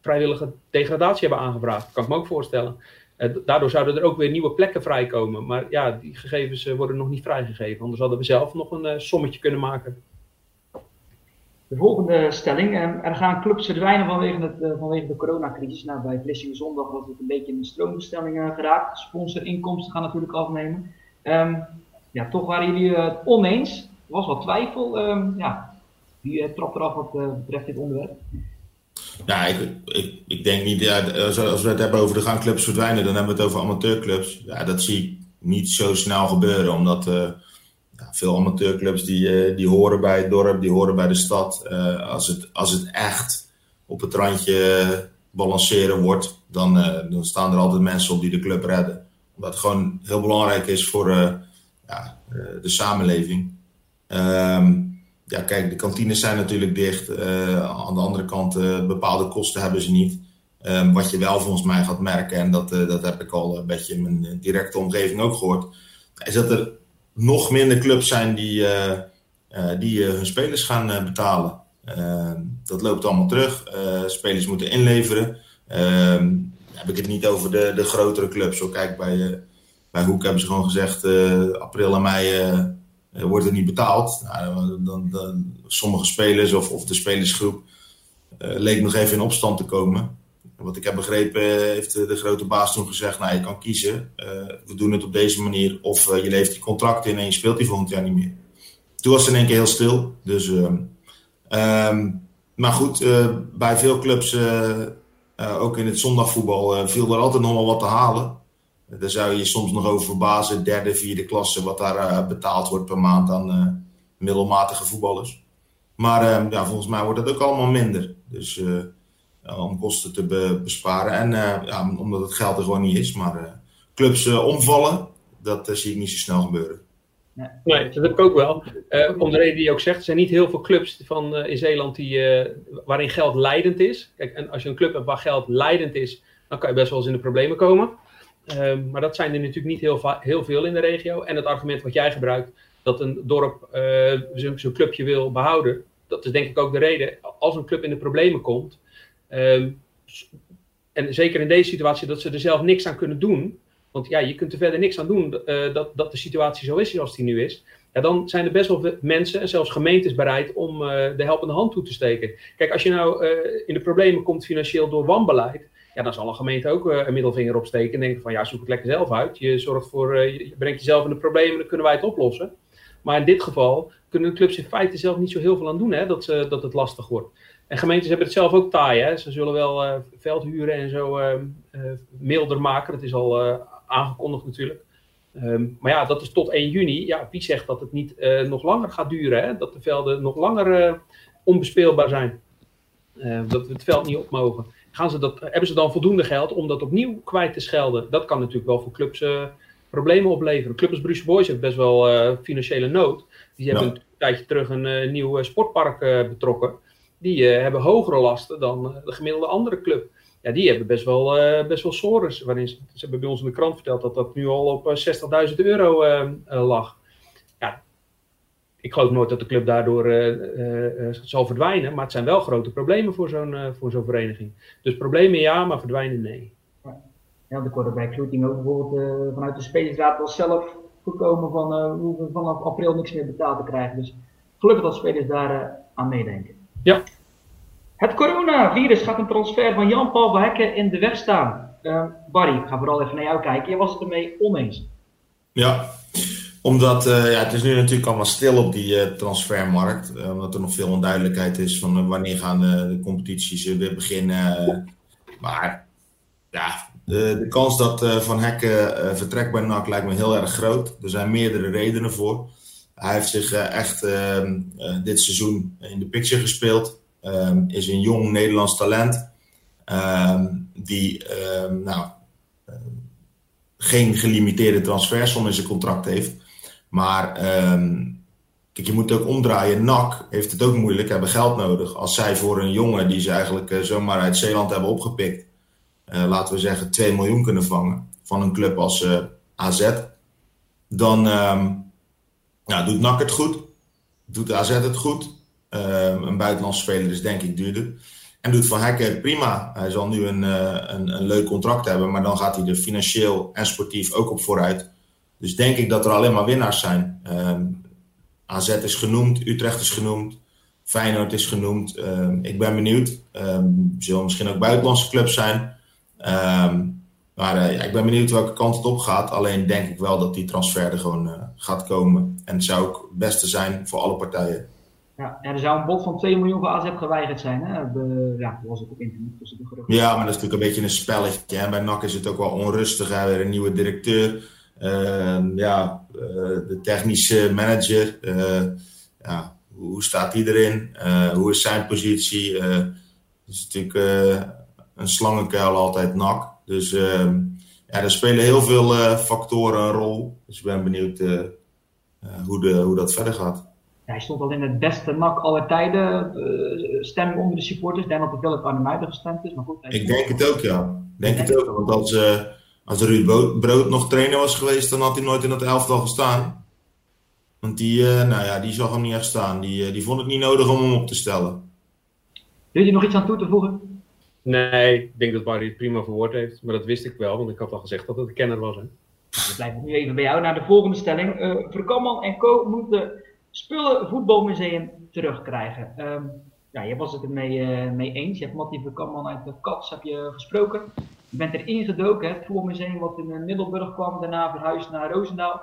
vrijwillige degradatie hebben aangevraagd. Dat kan ik me ook voorstellen. daardoor zouden er ook weer nieuwe plekken vrijkomen. Maar ja, die gegevens worden nog niet vrijgegeven. Anders hadden we zelf nog een sommetje kunnen maken. De volgende stelling. Er gaan clubs verdwijnen vanwege, het, uh, vanwege de coronacrisis. Nou, bij Vlissingen Zondag was het een beetje in de stroombestelling uh, geraakt. Sponsorinkomsten gaan natuurlijk afnemen. Um, ja, toch waren jullie het uh, oneens. Er was wat twijfel. Um, ja, wie trapt eraf wat betreft dit onderwerp? Ja, ik, ik, ik denk niet, ja, als we het hebben over de gaan clubs verdwijnen, dan hebben we het over amateurclubs. Ja, dat zie ik niet zo snel gebeuren, omdat veel amateurclubs die, uh, die horen bij het dorp, die horen bij de stad. Uh, als, het, als het echt op het randje balanceren wordt, dan, dan staan er altijd mensen op die de club redden. Omdat het gewoon heel belangrijk is voor ja, de samenleving. Um, ja, kijk, de kantines zijn natuurlijk dicht. aan de andere kant, bepaalde kosten hebben ze niet. Um, wat je wel volgens mij gaat merken, en dat, dat heb ik al een beetje in mijn directe omgeving ook gehoord, is dat er nog minder clubs zijn die, uh, uh, die uh, hun spelers gaan betalen. dat loopt allemaal terug. spelers moeten inleveren. Ehm, heb ik het niet over de, de grotere clubs. Zo kijk, bij, bij Hoek hebben ze gewoon gezegd: april en mei wordt er niet betaald. Nou, dan, dan, sommige spelers of, of de spelersgroep leek nog even in opstand te komen. Wat ik heb begrepen heeft de grote baas toen gezegd, nou je kan kiezen, uh, we doen het op deze manier of uh, je levert die contract in en je speelt die volgend jaar niet meer. Toen was het in één keer heel stil. Dus, uh, um, maar goed, bij veel clubs, ook in het zondagvoetbal, viel er altijd nog wel wat te halen. daar zou je je soms nog over verbazen, derde, vierde klasse, wat daar betaald wordt per maand aan middelmatige voetballers. Maar ehm, ja, volgens mij wordt dat ook allemaal minder. Dus om kosten te be besparen. En uh, ja, omdat het geld er gewoon niet is. Maar uh, clubs omvallen, dat zie ik niet zo snel gebeuren. Nee, dat heb ik ook wel. om de reden die je ook zegt, er zijn niet heel veel clubs van, in Zeeland die, waarin geld leidend is. Kijk, en als je een club hebt waar geld leidend is, dan kan je best wel eens in de problemen komen. Ehm, maar dat zijn er natuurlijk niet heel, heel, veel in de regio. En het argument wat jij gebruikt, dat een dorp zo'n clubje wil behouden, dat is denk ik ook de reden. Als een club in de problemen komt, Um, en zeker in deze situatie dat ze er zelf niks aan kunnen doen. Want ja, je kunt er verder niks aan doen uh, dat, dat de situatie zo is zoals die nu is. Ja, dan zijn er best wel mensen en zelfs gemeentes bereid om uh, de helpende hand toe te steken. Kijk, als je nou uh, in de problemen komt financieel door wanbeleid. Ja, dan zal een gemeente ook een middelvinger opsteken en denken van ja, zoek het lekker zelf uit. Je zorgt voor, je brengt jezelf in de problemen, dan kunnen wij het oplossen. Maar in dit geval kunnen de clubs in feite zelf niet zo heel veel aan doen, hè, dat, dat het lastig wordt. En gemeentes hebben het zelf ook taai. Hè? Ze zullen wel uh, veld huren en zo uh, uh, milder maken. Dat is al aangekondigd natuurlijk. Um, maar ja, dat is tot 1 juni. Ja, wie zegt dat het niet nog langer gaat duren? Hè? Dat de velden nog langer onbespeelbaar zijn. dat we het veld niet op mogen. Gaan ze dat, hebben ze dan voldoende geld om dat opnieuw kwijt te schelden? Dat kan natuurlijk wel voor clubs problemen opleveren. Club als Bruce Boys heeft best wel financiële nood. Die hebben ja. een tijdje terug een nieuw sportpark betrokken die uh, hebben hogere lasten dan uh, de gemiddelde andere club. Ja, die hebben best wel, uh, best wel sores. Waarin ze, ze, hebben bij ons in de krant verteld dat dat nu al op 60.000 euro lag. Ja, ik geloof nooit dat de club daardoor zal verdwijnen. Maar het zijn wel grote problemen voor zo'n voor zo'n vereniging. Dus problemen ja, maar verdwijnen nee. Ja, de korte bij Kloeting ook bijvoorbeeld vanuit de spelersraad was zelf gekomen van uh, vanaf april niks meer betaald te krijgen. Dus gelukkig dat spelers daar aan meedenken. Ja. Het coronavirus gaat een transfer van Jan-Paul Verhekken in de weg staan. Uh, Barry, ik ga vooral even naar jou kijken. Je was het ermee oneens. Ja, omdat uh, ja, het is nu natuurlijk allemaal stil op die uh, transfermarkt. omdat er nog veel onduidelijkheid is van wanneer gaan de, de competities weer beginnen. Maar ja, de, de kans dat Van Hekken vertrekt bij NAC lijkt me heel erg groot. Er zijn meerdere redenen voor. Hij heeft zich echt ehm, dit seizoen in de picture gespeeld. Ehm, is een jong Nederlands talent. Ehm, die nou, geen gelimiteerde transfersom in zijn contract heeft. Maar kijk, je moet het ook omdraaien. NAC heeft het ook moeilijk, hebben geld nodig. Als zij voor een jongen die ze eigenlijk zomaar uit Zeeland hebben opgepikt, laten we zeggen 2 miljoen kunnen vangen van een club als eh, AZ, dan nou, doet NAC het goed, doet AZ het goed. Ehm, een buitenlandse speler is denk ik duurder. En doet Van Hekken prima. Hij zal nu een, uh, een, een, leuk contract hebben, maar dan gaat hij er financieel en sportief ook op vooruit. Dus denk ik dat er alleen maar winnaars zijn. Um, ehm, AZ is genoemd, Utrecht is genoemd, Feyenoord is genoemd. Um, ik ben benieuwd. Zullen misschien ook buitenlandse clubs zijn. Maar uh, ja, ik ben benieuwd welke kant het op gaat. Alleen denk ik wel dat die transfer er gewoon uh, gaat komen. En het zou ook het beste zijn voor alle partijen. Ja, er zou een bod van 2 miljoen voor AZ geweigerd zijn. Hè? Be, ja, dat was ook op internet. Dus ja, maar dat is natuurlijk een beetje een spelletje. Hè? Bij NAC is het ook wel onrustig. Hè? Weer een nieuwe directeur. Uh, ja, de technische manager. Ja, hoe staat hij erin? Eh, hoe is zijn positie? het is natuurlijk een slangenkuil altijd NAC. Dus ehm, ja, er spelen heel veel factoren een rol. Dus ik ben benieuwd hoe, de, hoe dat verder gaat hij stond al in het beste NAC aller tijden. Uh, stemming onder de supporters. Ik denk dat het wel het Arnhem gestemd is. Maar goed, ik denk het ook, ja. Denk, denk het ook. Want als, uh, als Ruud Brood nog trainer was geweest, dan had hij nooit in het elftal gestaan. Want die, uh, nou ja, die zag hem niet echt staan. Die, die vond het niet nodig om hem op te stellen. Wil je nog iets aan toe te voegen? Nee, ik denk dat Barry het prima verwoord heeft. Maar dat wist ik wel, want ik had al gezegd dat het een kenner was. Hè? We blijven nu even bij jou naar de volgende stelling. Uh, Verkamman en Co. moeten Spullen Voetbalmuseum terugkrijgen. Um, ja, je was het ermee uh, mee eens. Je hebt Mattie Verkamman uit de Kats heb je gesproken. Je bent erin gedoken, het voetbalmuseum wat in eh, Middelburg kwam, daarna verhuisd naar Roosendaal.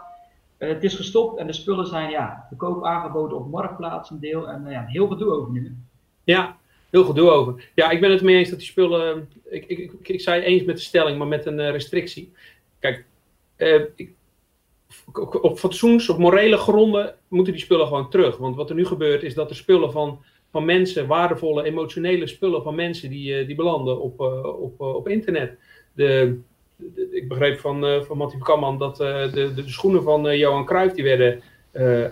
Uh, het is gestopt en de spullen zijn ja, te koop aangeboden op Marktplaats een deel. En ja, heel gedoe over nu. Ja, heel gedoe over. Ja, ik ben het mee eens dat die spullen... Ik, ik, ik, ik zei eens met de stelling, maar met een restrictie. Kijk, ik, op fatsoens, op morele gronden moeten die spullen gewoon terug. Want wat er nu gebeurt is dat de spullen van, van mensen, waardevolle emotionele spullen van mensen, die, eh, die belanden op, uh, op, op internet. De, ik begreep van, van Mattie Kamman dat de, de, de, schoenen van Johan Cruijff die werden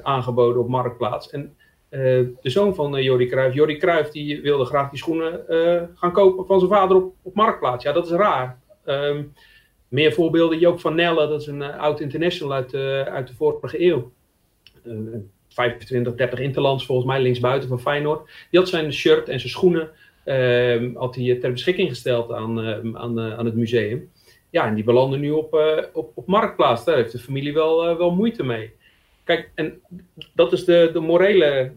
aangeboden op Marktplaats. En de zoon van Cruijff, Jori Cruijff, die wilde graag die schoenen gaan kopen van zijn vader op, op Marktplaats. Ja, dat is raar. Um, meer voorbeelden. Joop van Nelle, dat is een uh, oud international uit, uh, uit de vorige eeuw. Uh, 25, 30 interlands volgens mij, linksbuiten van Feyenoord. Die had zijn shirt en zijn schoenen ehm, had hij ter beschikking gesteld aan, ehm, aan, aan het museum. Ja, en die belanden nu op, eh, op, op Marktplaats. Daar heeft de familie wel, wel moeite mee. Kijk, en dat is de, de morele,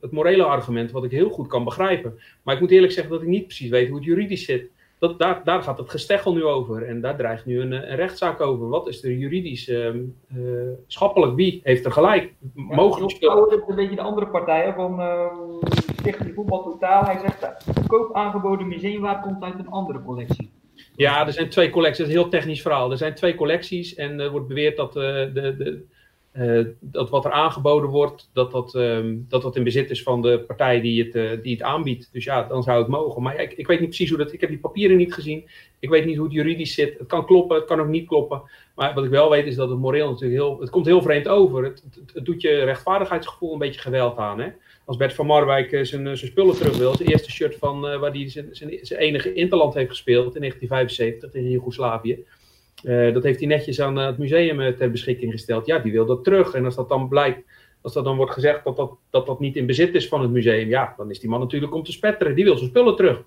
het morele argument wat ik heel goed kan begrijpen. Maar ik moet eerlijk zeggen dat ik niet precies weet hoe het juridisch zit. dat, daar, daar gaat het gesteggel nu over. En daar dreigt nu een, een rechtszaak over. Wat is er juridisch uh, uh, schappelijk? Wie heeft er gelijk? Ja, Mogelijk. Ja, een beetje de andere partijen van Stichting Voetbal Totaal. Hij zegt dat koop aangeboden museumwaard komt uit een andere collectie. Ja, er zijn twee collecties. Dat is een heel technisch verhaal. Er zijn twee collecties en er wordt beweerd dat, de, de, uh, dat wat er aangeboden wordt, dat dat, um, dat dat in bezit is van de partij die het, uh, die het aanbiedt. Dus ja, dan zou het mogen. Maar ik, ik, weet niet precies hoe dat. Ik heb die papieren niet gezien. Ik weet niet hoe het juridisch zit. Het kan kloppen, het kan ook niet kloppen. Maar wat ik wel weet is dat het moreel natuurlijk heel. Het komt heel vreemd over. Het, doet je rechtvaardigheidsgevoel een beetje geweld aan. Hè? Als Bert van Marwijk uh, zijn, zijn spullen terug wil, zijn eerste shirt van waar hij zijn, zijn, zijn enige interland heeft gespeeld in 1975 tegen Joegoslavië. Uh, dat heeft hij netjes aan uh, het museum uh, ter beschikking gesteld. Ja, die wil dat terug. En als dat dan blijkt, als dat dan wordt gezegd dat dat, dat dat niet in bezit is van het museum, ja, dan is die man natuurlijk om te spetteren. Die wil zijn spullen terug.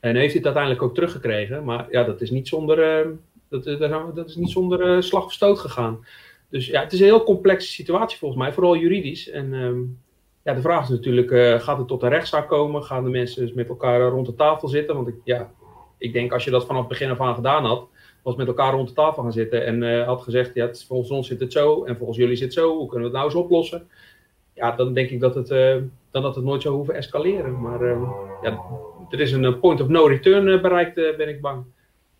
En heeft hij het uiteindelijk ook teruggekregen. Maar ja, dat is niet zonder, dat, dat is niet zonder slag of stoot gegaan. Dus ja, het is een heel complexe situatie volgens mij, vooral juridisch. En um, ja, de vraag is natuurlijk, gaat het tot een rechtszaak komen? Gaan de mensen dus met elkaar rond de tafel zitten? Want ik, ja, ik denk als je dat vanaf het begin af aan gedaan had, was met elkaar rond de tafel gaan zitten en uh, had gezegd, ja, volgens ons zit het zo en volgens jullie zit het zo, hoe kunnen we het nou eens oplossen? Ja, dan denk ik dat het, uh, dan dat het nooit zou hoeven escaleren. Maar uh, ja, er is een point of no return bereikt, ben ik bang.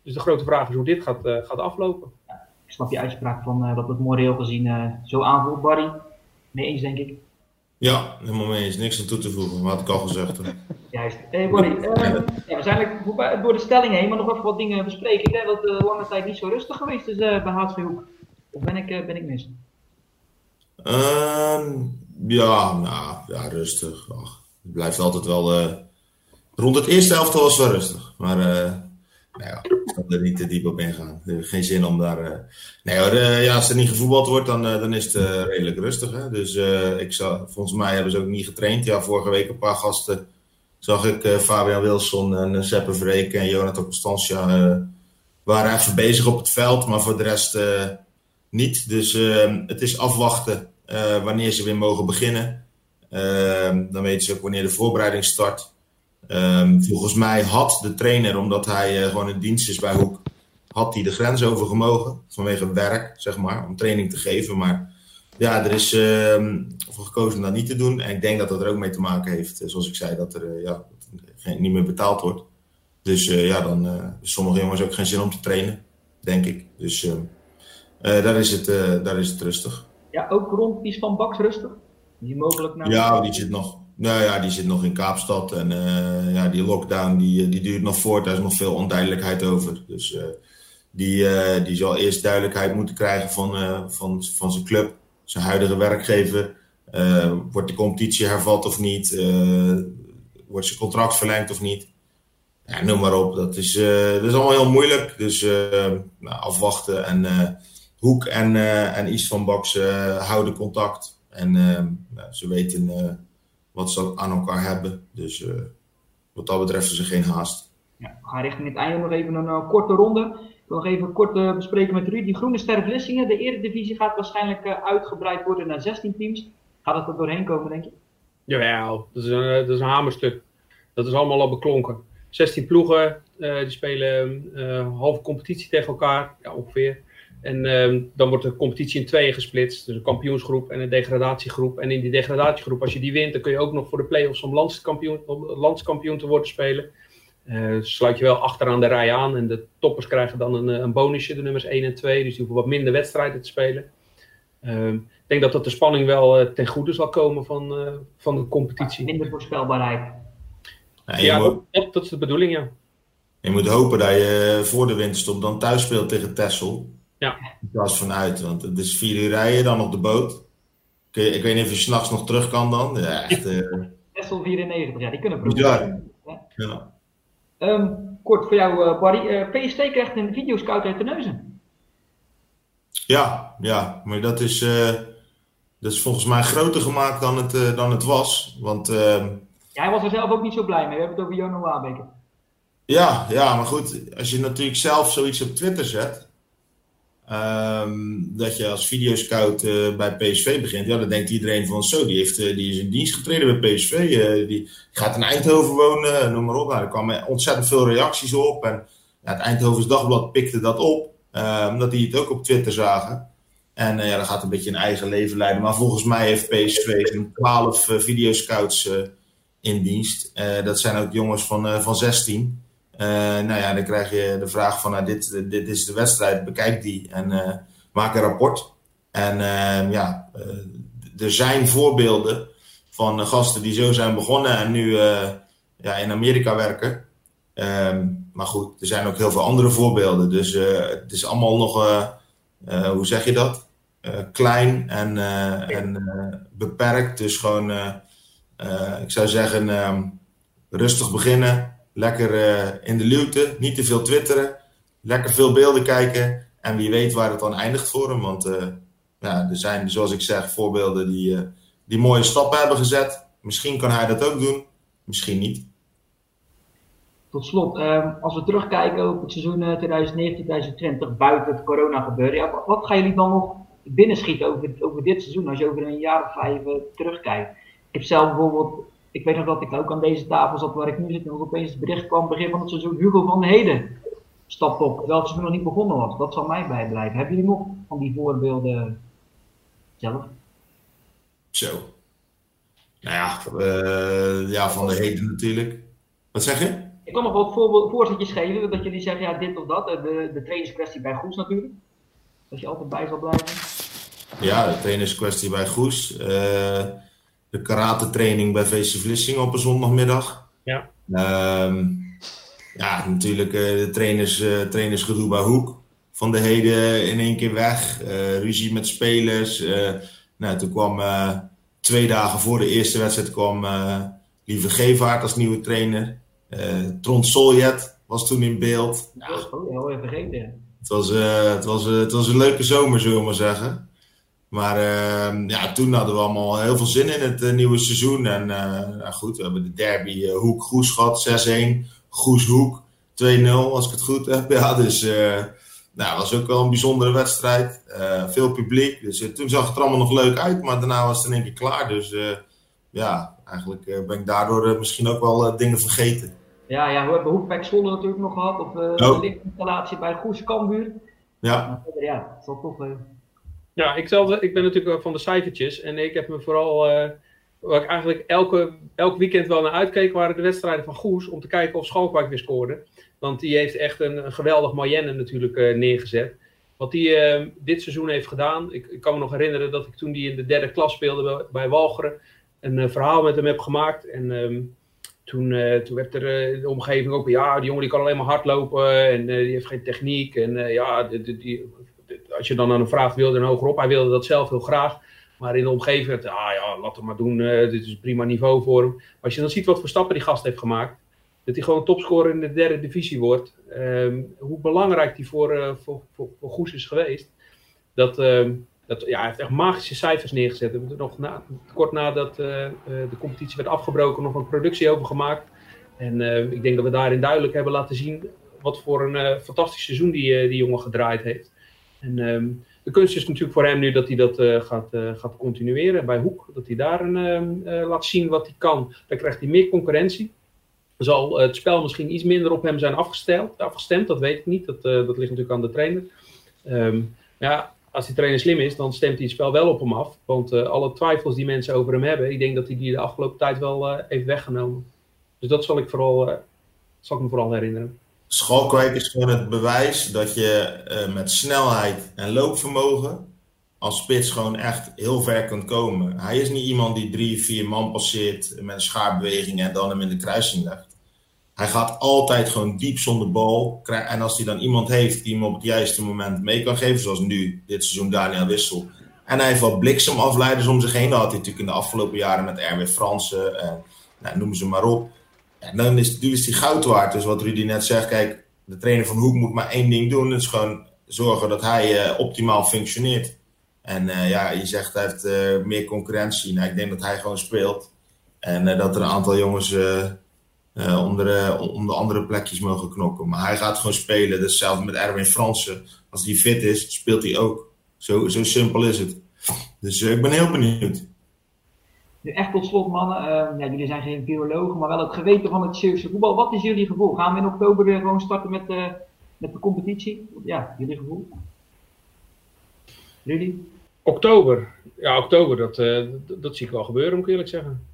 Dus de grote vraag is hoe dit gaat, gaat aflopen. Ja, ik snap je uitspraak van dat het moreel gezien zo aanvoelt, Barry. Mee eens, denk ik. Ja, helemaal mee eens. Niks aan toe te voegen, wat ik al gezegd heb. Juist. Hey, uh, ja, we zijn door de stelling heen, maar nog even wat dingen bespreken. Ik denk dat het uh, lange tijd niet zo rustig geweest is uh, bij HSV Hoek. Of ben ik, ben ik mis? Um, ja, nou, ja, rustig. Ach, het blijft altijd wel... rond het eerste helft was het wel rustig. Maar nou ik zal er niet te diep op ingaan. Geen zin om daar. Uh... Nee hoor, uh, ja, als er niet gevoetbald wordt, dan, uh, dan is het redelijk rustig. Hè? Dus ik zal, volgens mij hebben ze ook niet getraind. Ja, vorige week een paar gasten zag ik Fabian Wilson en Seppe Vreken en Jonathan Constantia waren even bezig op het veld, maar voor de rest niet. Dus het is afwachten wanneer ze weer mogen beginnen. dan weten ze ook wanneer de voorbereiding start. Um, volgens mij had de trainer, omdat hij uh, gewoon in dienst is bij Hoek, had hij de grens over gemogen. Vanwege werk, zeg maar, om training te geven. Maar ja, er is uh, voor gekozen om dat niet te doen. En ik denk dat dat er ook mee te maken heeft, eh, zoals ik zei, dat er uh, ja, geen, niet meer betaald wordt. Dus ja, dan hebben sommige jongens ook geen zin om te trainen, denk ik. Dus ehm, daar, is het, daar is het rustig. Ja, ook rond Pies van Baks rustig? Die mogelijk naar ja, die zit nog nou ja, die zit nog in Kaapstad. En uh, ja, die lockdown die, die duurt nog voort. Daar is nog veel onduidelijkheid over. Dus uh, die, die zal eerst duidelijkheid moeten krijgen van, van, van zijn club. Zijn huidige werkgever. wordt de competitie hervat of niet? wordt zijn contract verlengd of niet? Ja, noem maar op. Dat is, dat is allemaal heel moeilijk. Dus nou, afwachten. En Hoek en, en Is van Baks houden contact. En nou, ze weten wat ze aan elkaar hebben. Dus uh, wat dat betreft is er geen haast. Ja, we gaan richting het einde nog even een uh, korte ronde. Ik wil nog even kort uh, bespreken met Ruud. Die Groene Ster Vlissingen, de Eredivisie gaat waarschijnlijk uitgebreid worden naar 16 teams. Gaat het er doorheen komen, denk je? Jawel, dat is een, dat is een hamerstuk. Dat is allemaal al beklonken. 16 ploegen, die spelen halve competitie tegen elkaar, ja, ongeveer. En uh, dan wordt de competitie in tweeën gesplitst. Dus een kampioensgroep en een degradatiegroep. En in die degradatiegroep, als je die wint, dan kun je ook nog voor de play-offs om landskampioen, om landskampioen te worden spelen. Uh, sluit je wel achteraan de rij aan. En de toppers krijgen dan een, een bonusje, de nummers 1 en 2. Dus die hoeven wat minder wedstrijden te spelen. Uh, ik denk dat dat de spanning wel uh, ten goede zal komen van, uh, van de competitie. Minder voorspelbaarheid. Ja, ja moet, dat, dat, is de bedoeling, ja. Je moet hopen dat je voor de winterstop dan thuis speelt tegen Tessel. Ja. In plaats van uit, want het is vier uur rijden, dan op de boot. Je, ik weet niet of je s'nachts nog terug kan dan. Ja, echt. Uh... Tessel 94, ja, die kunnen proberen. Ja. ja. Um, kort voor jou, uh, Barry. Uh, PST krijgt een videoscout uit de neuzen. Ja, ja, maar dat is, uh, dat is volgens mij groter gemaakt dan het, uh, dan het was. Want, uh, ja, hij was er zelf ook niet zo blij mee. We hebben het over Jono Wabeker. Ja, ja, maar goed, als je natuurlijk zelf zoiets op Twitter zet ehm, dat je als videoscout uh, bij PSV begint, ja, dan denkt iedereen van zo, die, heeft, die is in dienst getreden bij PSV, die gaat in Eindhoven wonen, noem maar op. Nou, er kwamen ontzettend veel reacties op en ja, het Eindhovens Dagblad pikte dat op, omdat die het ook op Twitter zagen. En ja, dan gaat een beetje een eigen leven leiden. Maar volgens mij heeft PSV een 12 videoscouts in dienst. dat zijn ook jongens van, van 16. Uh, nou ja, dan krijg je de vraag van, nou, dit, dit is de wedstrijd, bekijk die en uh, maak een rapport. En uh, ja, er zijn voorbeelden van gasten die zo zijn begonnen en nu ja, in Amerika werken. Ehm, maar goed, er zijn ook heel veel andere voorbeelden. Dus het is allemaal nog, hoe zeg je dat? klein en, en beperkt. Dus gewoon, ik zou zeggen, um, rustig beginnen Lekker uh, in de luwte, niet te veel twitteren. Lekker veel beelden kijken. En wie weet waar het dan eindigt voor hem. Want uh, ja, er zijn, zoals ik zeg, voorbeelden die, uh, die mooie stappen hebben gezet. Misschien kan hij dat ook doen, misschien niet. Tot slot, ehm, als we terugkijken op het seizoen 2019-2020 buiten het corona gebeuren. Wat gaan jullie dan nog binnenschieten over, over dit seizoen als je over een jaar of vijf terugkijkt? Ik heb zelf bijvoorbeeld ik weet nog dat ik ook aan deze tafel zat waar ik nu zit en opeens het bericht kwam begin van het seizoen Hugo van Heden stapt op, terwijl het seizoen nog niet begonnen was. Dat zal mij bijblijven. Hebben jullie nog van die voorbeelden zelf? Zo. Nou ja, uh, ja van de Heden natuurlijk. Wat zeg je? Ik kan nog wat voor, voorzetjes geven, dat jullie zeggen ja, dit of dat. De, de trainingskwestie bij Goes natuurlijk. Dat je altijd bij zal blijven. Ja, de trainingskwestie bij Goes. Uh, de karate training bij VC Vlissingen op een zondagmiddag. Ja. Uh, ja, natuurlijk uh, de trainers, uh, trainersgedoe bij Hoek. Van de heden in één keer weg. Uh, ruzie met spelers. nou, toen kwam twee dagen voor de eerste wedstrijd kwam Lieve Gevaart als nieuwe trainer. Tron Soljet was toen in beeld. Ja, oh, heel even vergeten. Het was, het, was, het was een leuke zomer, zullen we maar zeggen. Maar uh, ja, toen hadden we allemaal heel veel zin in het uh, nieuwe seizoen. En uh, nou goed, we hebben de derby uh, Hoek-Goes gehad, 6-1. Goes-Hoek, 2-0 als ik het goed heb. Ja, dus nou, was ook wel een bijzondere wedstrijd. veel publiek. Dus toen zag het er allemaal nog leuk uit. Maar daarna was het in één keer klaar. Dus ja, eigenlijk ben ik daardoor misschien ook wel dingen vergeten. Ja, ja, we hebben Hoekpek Zwolle natuurlijk nog gehad. Of oh. de lichtinstallatie bij Goes Kambuur. Ja. ja, het zal toch... Ja, ik, zelf, ik ben natuurlijk van de cijfertjes. En ik heb me vooral. Uh, waar ik eigenlijk elke, elk weekend wel naar uitkeek, waren de wedstrijden van Goes. Om te kijken of Schalkwijk weer scoorde. Want die heeft echt een, geweldig Mayenne natuurlijk uh, neergezet. Wat hij uh, dit seizoen heeft gedaan. Ik, ik, kan me nog herinneren dat ik toen die in de derde klas speelde bij, bij Walcheren. Een verhaal met hem heb gemaakt. En um, toen, toen werd er de omgeving ook. Ja, die jongen die kan alleen maar hardlopen. En die heeft geen techniek. En ja, die, die, als je dan aan hem vraagt, wilde hij hoger op? Hij wilde dat zelf heel graag. Maar in de omgeving, ah ja, laat hem maar doen. Uh, dit is een prima niveau voor hem. als je dan ziet wat voor stappen die gast heeft gemaakt. Dat hij gewoon topscorer in de derde divisie wordt. Um, hoe belangrijk die voor, uh, voor, voor, Goes is geweest. Dat, uh, dat, ja, hij heeft echt magische cijfers neergezet. We hebben nog na, kort nadat uh, de competitie werd afgebroken nog een productie over gemaakt. En ik denk dat we daarin duidelijk hebben laten zien wat voor een fantastisch seizoen die, die jongen gedraaid heeft. En um, de kunst is natuurlijk voor hem nu dat hij dat uh, gaat, uh, gaat continueren bij Hoek. Dat hij daar een, uh, laat zien wat hij kan. Dan krijgt hij meer concurrentie. Zal het spel misschien iets minder op hem zijn afgesteld, afgestemd. Dat weet ik niet. Dat, dat ligt natuurlijk aan de trainer. Um, ja, als die trainer slim is, dan stemt hij het spel wel op hem af. Want alle twijfels die mensen over hem hebben, ik denk dat hij die de afgelopen tijd wel heeft weggenomen. Dus dat zal ik, vooral, zal ik me vooral herinneren. Schalkwijk is gewoon het bewijs dat je uh, met snelheid en loopvermogen als spits gewoon echt heel ver kunt komen. Hij is niet iemand die drie, vier man passeert met een schaarbeweging en dan hem in de kruising legt. Hij gaat altijd gewoon diep zonder bal. En als hij dan iemand heeft die hem op het juiste moment mee kan geven, zoals nu, dit seizoen Daniel Wissel. En hij heeft wat bliksemafleiders om zich heen. Dat had hij natuurlijk in de afgelopen jaren met Erwin Fransen en nou, noem ze maar op. En dan is, die goud waard. Dus wat Rudy net zegt, kijk, de trainer van Hoek moet maar één ding doen. Dat is gewoon zorgen dat hij uh, optimaal functioneert. En uh, ja, je zegt hij heeft uh, meer concurrentie. Nou, ik denk dat hij gewoon speelt. En dat er een aantal jongens om, de, om de andere plekjes mogen knokken. Maar hij gaat gewoon spelen. Dus met Erwin Fransen, als hij fit is, speelt hij ook. Zo, zo simpel is het. Dus ik ben heel benieuwd. Nu echt tot slot, mannen. Uh, ja, jullie zijn geen virologen, maar wel het geweten van het Zeeuwse voetbal. Wat is jullie gevoel? Gaan we in oktober weer gewoon starten met, uh, met de competitie? Ja, jullie gevoel? Jullie? Oktober. Ja, oktober, dat, uh, dat zie ik wel gebeuren, moet ik eerlijk zeggen.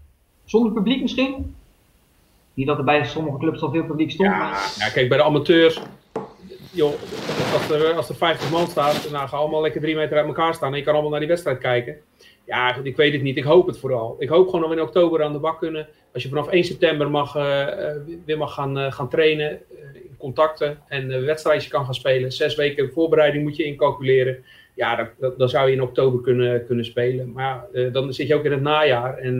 Zonder publiek misschien? Niet dat er bij sommige clubs al veel publiek stond. Ja, maar... ja kijk, bij de amateurs. Joh, als er, als er 50 man staat, dan gaan allemaal lekker drie meter uit elkaar staan en je kan allemaal naar die wedstrijd kijken. Ja, ik weet het niet. Ik hoop het vooral. Ik hoop gewoon dat we in oktober aan de bak kunnen. Als je vanaf 1 september mag, uh, weer mag gaan, uh, gaan trainen, in contacten en wedstrijdje kan gaan spelen. Zes weken voorbereiding moet je incalculeren. Ja, dan, dan zou je in oktober kunnen, kunnen spelen. Maar dan zit je ook in het najaar. En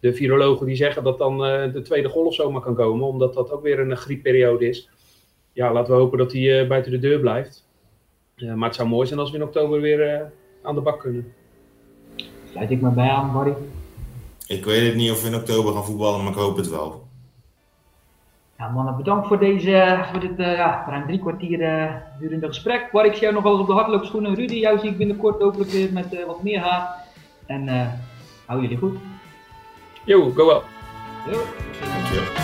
de virologen die zeggen dat dan de tweede golf zomaar kan komen, omdat dat ook weer een griepperiode is. Ja, laten we hopen dat die buiten de deur blijft. maar het zou mooi zijn als we in oktober weer aan de bak kunnen. Sluit ik me bij aan, Barry? Ik weet het niet of we in oktober gaan voetballen, maar ik hoop het wel. Ja, mannen, bedankt voor, deze, voor dit uh, ja, ruim drie kwartier uh, durende gesprek. Barry, ik zie jou nog wel eens op de hardloopschoenen. Rudy, jou zie ik binnenkort hopelijk weer met uh, wat meer haar. En uh, hou jullie goed. Yo, go well. Yo. Dankjewel.